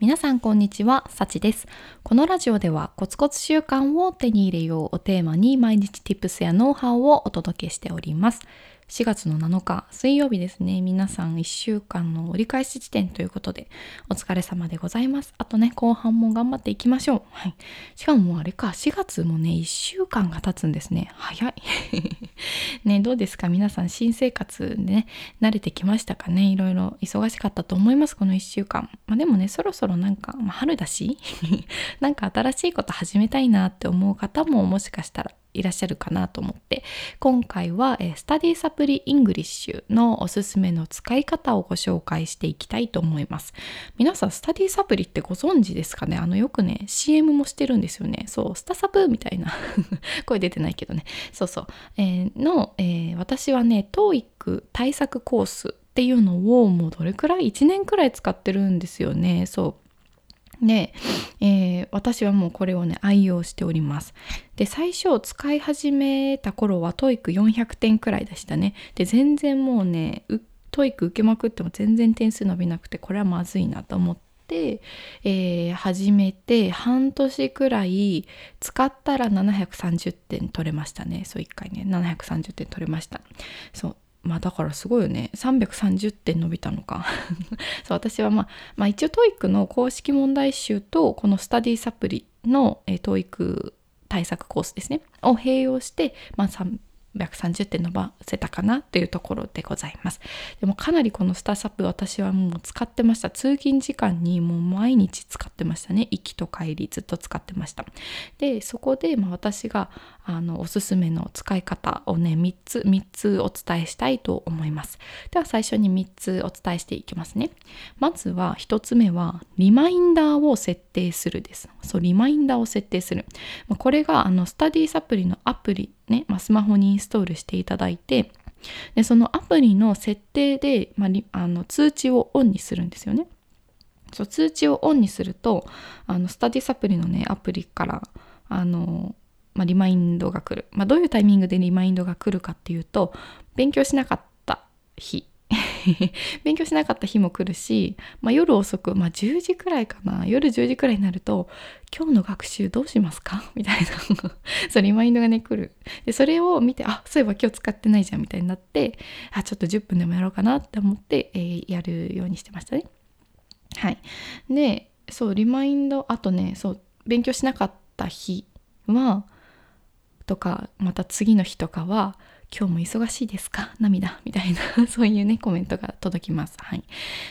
皆さんこんにちは、さちです。このラジオではコツコツ習慣を手に入れようをテーマに毎日 Tips やノウハウをお届けしております。4月の7日水曜日ですね。皆さん1週間の折り返し地点ということでお疲れ様でございます。あとね後半も頑張っていきましょう。はい。しかもあれか4月もね1週間が経つんですね。早い。ねどうですか？皆さん新生活でね慣れてきましたかね？いろいろ忙しかったと思いますこの1週間。まあでもねそろそろなんか、まあ、春だし なんか新しいこと始めたいなって思う方ももしかしたらいらっしゃるかなと思って。今回は、えスタディサプリ ENGLISH のおすすめの使い方をご紹介していきたいと思います。皆さんスタディサプリってご存知ですかね？あのよくね CM もしてるんですよね。そうスタサプみたいな。声出てないけどね。そうそう、えー、の、えー、私はね TOEIC 対策コースっていうのをもうどれくらい？1年くらい使ってるんですよね。そう。で、えー、私はもうこれをね愛用しております。で最初使い始めた頃は TOEIC400 点くらいでしたね。で全然もうね TOEIC 受けまくっても全然点数伸びなくてこれはまずいなと思って、えー、始めて半年くらい使ったら730点取れましたね。そう1回ね730点取れました。そう。まあだからすごいよね330点伸びたのか そう私はまあ、まあ、一応 TOEIC の公式問題集とこのスタディサプリの、えー、TOEIC 対策コースですねを併用して、まあ、130点伸ばせたかなというところでございます。でもかなりこのスターサップ私はもう使ってました。通勤時間にもう毎日使ってましたね。行きと帰りずっと使ってました。で、そこでまあ私があのおすすめの使い方をね、3つ、3つお伝えしたいと思います。では最初に3つお伝えしていきますね。まずは1つ目はリマインダーを設定するです。そう、リマインダーを設定する。これがあのスタディサプリのアプリね、まあ、スマホにインストールしていただいてでそのアプリの設定で、まあ、あの通知をオンにするんですよね。そう通知をオンにするとあのスタディサプリのねアプリからあの、まあ、リマインドが来る、まあ、どういうタイミングでリマインドが来るかっていうと勉強しなかった日。勉強しなかった日も来るし、まあ、夜遅く、まあ、10時くらいかな。夜10時くらいになると「今日の学習どうしますか? 」みたいな。そうリマインドがね来る。でそれを見てあそういえば今日使ってないじゃんみたいになってあちょっと10分でもやろうかなって思って、えー、やるようにしてましたね。はい。でそうリマインドあとねそう勉強しなかった日はとかまた次の日とかは今日も忙しいですか？涙？みたいな そういうねコメントが届きます。はい。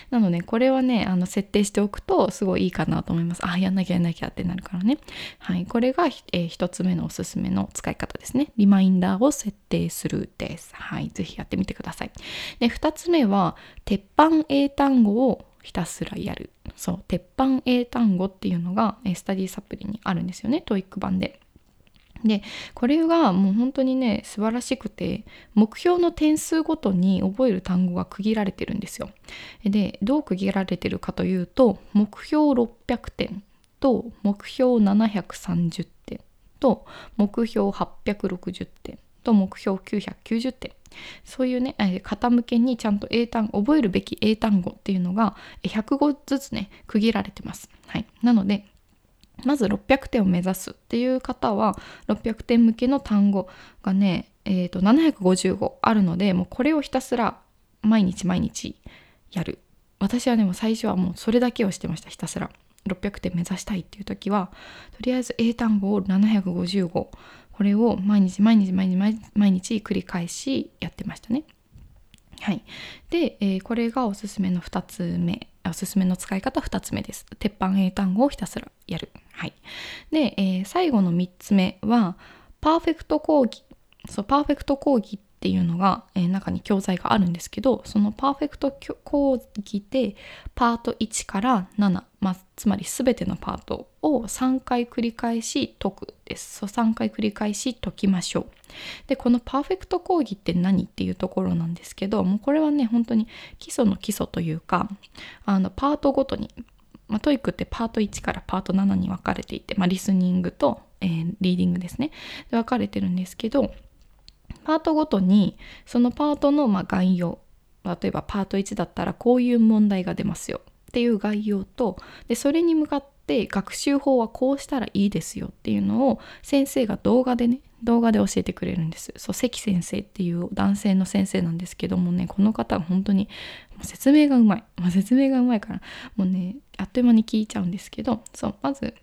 なのでこれはねあの設定しておくとすごいいいかなと思います。あやんなきゃやんなきゃってなるからね。はい。これが、えー、1つ目のおすすめの使い方ですね。リマインダーを設定するです。はい。ぜひやってみてください。で2つ目は鉄板英単語をひたすらやる。そう。鉄板英単語っていうのがえスタディサプリにあるんですよね。 TOEIC 版で。でこれがもう本当にね素晴らしくて目標の点数ごとに覚える単語が区切られてるんですよ。でどう区切られてるかというと目標600点と目標730点と目標860点と目標990点そういうね傾けにちゃんと英単覚えるべき英単語っていうのが100語ずつね区切られてます。はい、なのでまず600点を目指すっていう方は600点向けの単語がね、えー、と755あるのでもうこれをひたすら毎日毎日やる私はでも最初はもうそれだけをしてましたひたすら600点目指したいっていう時はとりあえず英単語を755これを毎日毎日毎日毎日繰り返しやってましたねはい。で、えー、これがおすすめの2つ目。おすすめの使い方2つ目です。鉄板英単語をひたすらやる。はい。で、えー、最後の3つ目は、パーフェクト講義。そう、パーフェクト講義っていうのが、えー、中に教材があるんですけどそのパーフェクト講義でパート1から7、まあ、つまり全てのパートを3回繰り返し解くですそう3回繰り返し解きましょうでこのパーフェクト講義って何っていうところなんですけどもうこれはね本当に基礎の基礎というかあのパートごとにまあ、 TOEIC ってパート1からパート7に分かれていて、まあ、リスニングと、えー、リーディングですね。で分かれてるんですけどパートごとにそのパートのまあ概要例えばパート1だったらこういう問題が出ますよっていう概要とでそれに向かって学習法はこうしたらいいですよっていうのを先生が動画でね動画で教えてくれるんですそう関先生っていう男性の先生なんですけどもねこの方は本当に説明がうまい、まあ、説明がうまいからもうねあっという間に聞いちゃうんですけどそうまず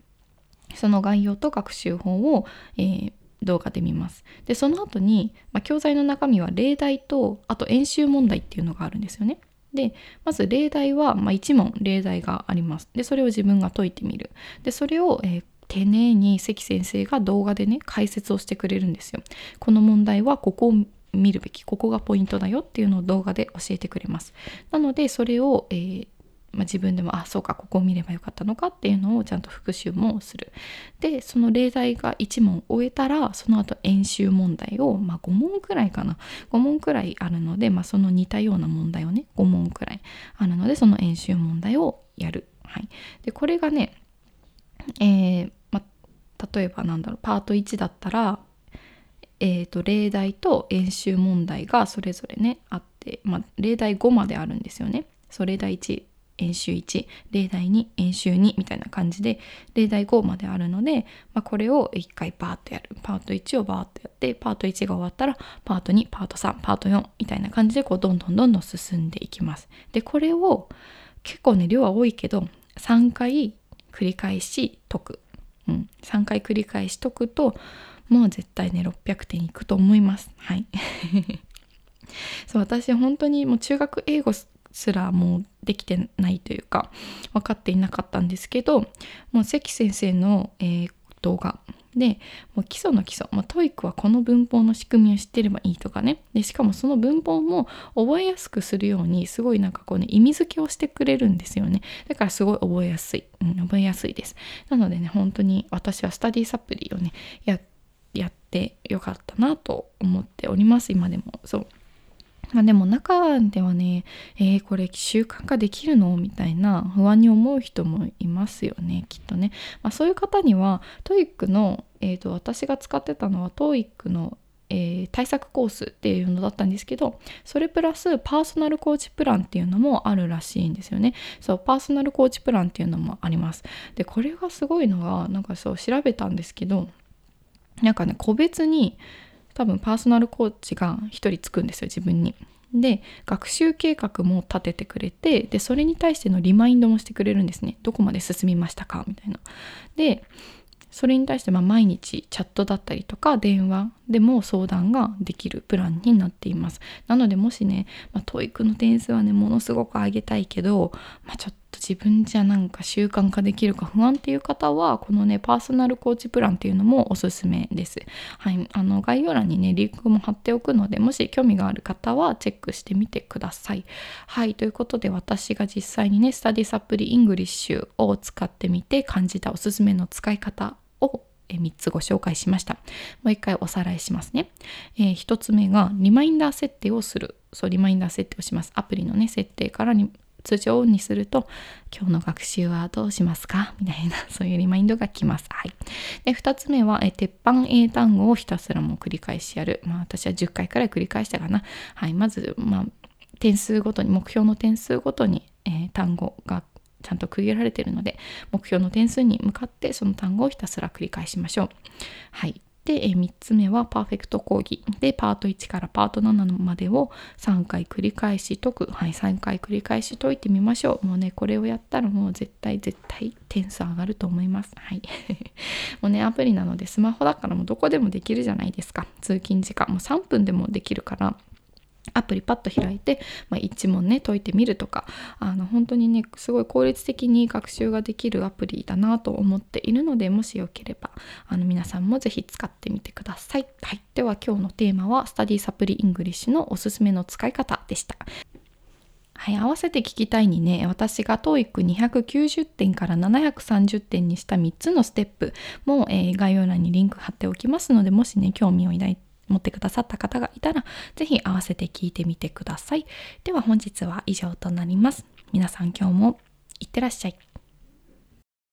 その概要と学習法を、えー動画で見ます。でその後に、まあ、教材の中身は例題とあと演習問題っていうのがあるんですよね。でまず例題は、まあ、1問例題があります。でそれを自分が解いてみる。でそれを、えー、丁寧に関先生が動画でね解説をしてくれるんですよ。この問題はここを見るべきここがポイントだよっていうのを動画で教えてくれます。なのでそれを、えーまあ、自分でもあそうかここを見ればよかったのかっていうのをちゃんと復習もする。でその例題が1問終えたらその後演習問題を、まあ、5問くらいかな5問くらいあるので、まあ、その似たような問題をね5問くらいあるのでその演習問題をやる。はい、でこれがね、えーまあ、例えばなんだろうパート1だったらえーと、例題と演習問題がそれぞれねあって、まあ、例題5まであるんですよね。それ例題1演習1例題2演習2みたいな感じで例題5まであるので、まあ、これを1回バーッとやる。パート1をバーッとやってパート1が終わったらパート2パート3パート4みたいな感じでこうどんどんどんどん進んでいきます。でこれを結構ね量は多いけど3回繰り返し解く、うん、3回繰り返し解くともう絶対ね600点いくと思います。はい。そう私本当にもう中学英語すらもうできてないというか分かっていなかったんですけどもう関先生の、えー、動画でもう基礎の基礎、まあ、 TOEIC はこの文法の仕組みを知ってればいいとかね。でしかもその文法も覚えやすくするようにすごいなんかこうね意味付けをしてくれるんですよね。だからすごい覚えやすい、うん、覚えやすいです。なのでね本当に私はスタディサプリをねやってよかったなと思っております。今でも。そう。まあ、でも中ではね、えー、これ習慣化できるの？みたいな不安に思う人もいますよねきっとね、まあ、そういう方には TOEIC の、えーと、私が使ってたのは TOEIC のえー、対策コースっていうのだったんですけどそれプラスパーソナルコーチプランっていうのもあるらしいんですよね。そうパーソナルコーチプランっていうのもあります。でこれがすごいのがなんかそう調べたんですけどなんかね個別に多分パーソナルコーチが1人つくんですよ自分に。で学習計画も立ててくれてでそれに対してのリマインドもしてくれるんですねどこまで進みましたかみたいな。でそれに対してま毎日チャットだったりとか電話でも相談ができるプランになっています。なのでもしね、まあ、 TOEIC の点数はねものすごく上げたいけど、まあ、ちょっと自分じゃなんか習慣化できるか不安っていう方はこのねパーソナルコーチプランっていうのもおすすめです。はい、あの概要欄にねリンクも貼っておくのでもし興味がある方はチェックしてみてください。はいということで私が実際にねスタディサプリ ENGLISH を使ってみて感じたおすすめの使い方を3つご紹介しました。もう一回おさらいしますね。えー、1つ目がリマインダー設定をする。そう、リマインダー設定をします。アプリのね、設定からに通常オンにすると、今日の学習はどうしますか？みたいな、そういうリマインドが来ます。はい。で、2つ目は、え鉄板英単語をひたすらも繰り返しやる。まあ、私は10回くらい繰り返したかな。はい。まず、まあ、点数ごとに、目標の点数ごとに、えー、単語がちゃんと区切られているので目標の点数に向かってその単語をひたすら繰り返しましょう。はい、で3つ目はパーフェクト講義。でパート1からパート7までを3回繰り返し解く。はい3回繰り返し解いてみましょう。もうねこれをやったらもう絶対絶対点数上がると思います。はい。もうねアプリなのでスマホだからもうどこでもできるじゃないですか。通勤時間。もう3分でもできるから。アプリパッと開いて、まあ、一問ね解いてみるとかあの本当にねすごい効率的に学習ができるアプリだなと思っているのでもしよければあの皆さんもぜひ使ってみてください。はい、では今日のテーマはスタディサプリ ENGLISH のおすすめの使い方でした。はい、合わせて聞きたいにね私が TOEIC290 点から730点にした3つのステップも、えー、概要欄にリンク貼っておきますのでもしね興味を抱いて持ってくださった方がいたら、ぜひ合わせて聞いてみてください。では本日は以上となります。皆さん今日もいってらっしゃい。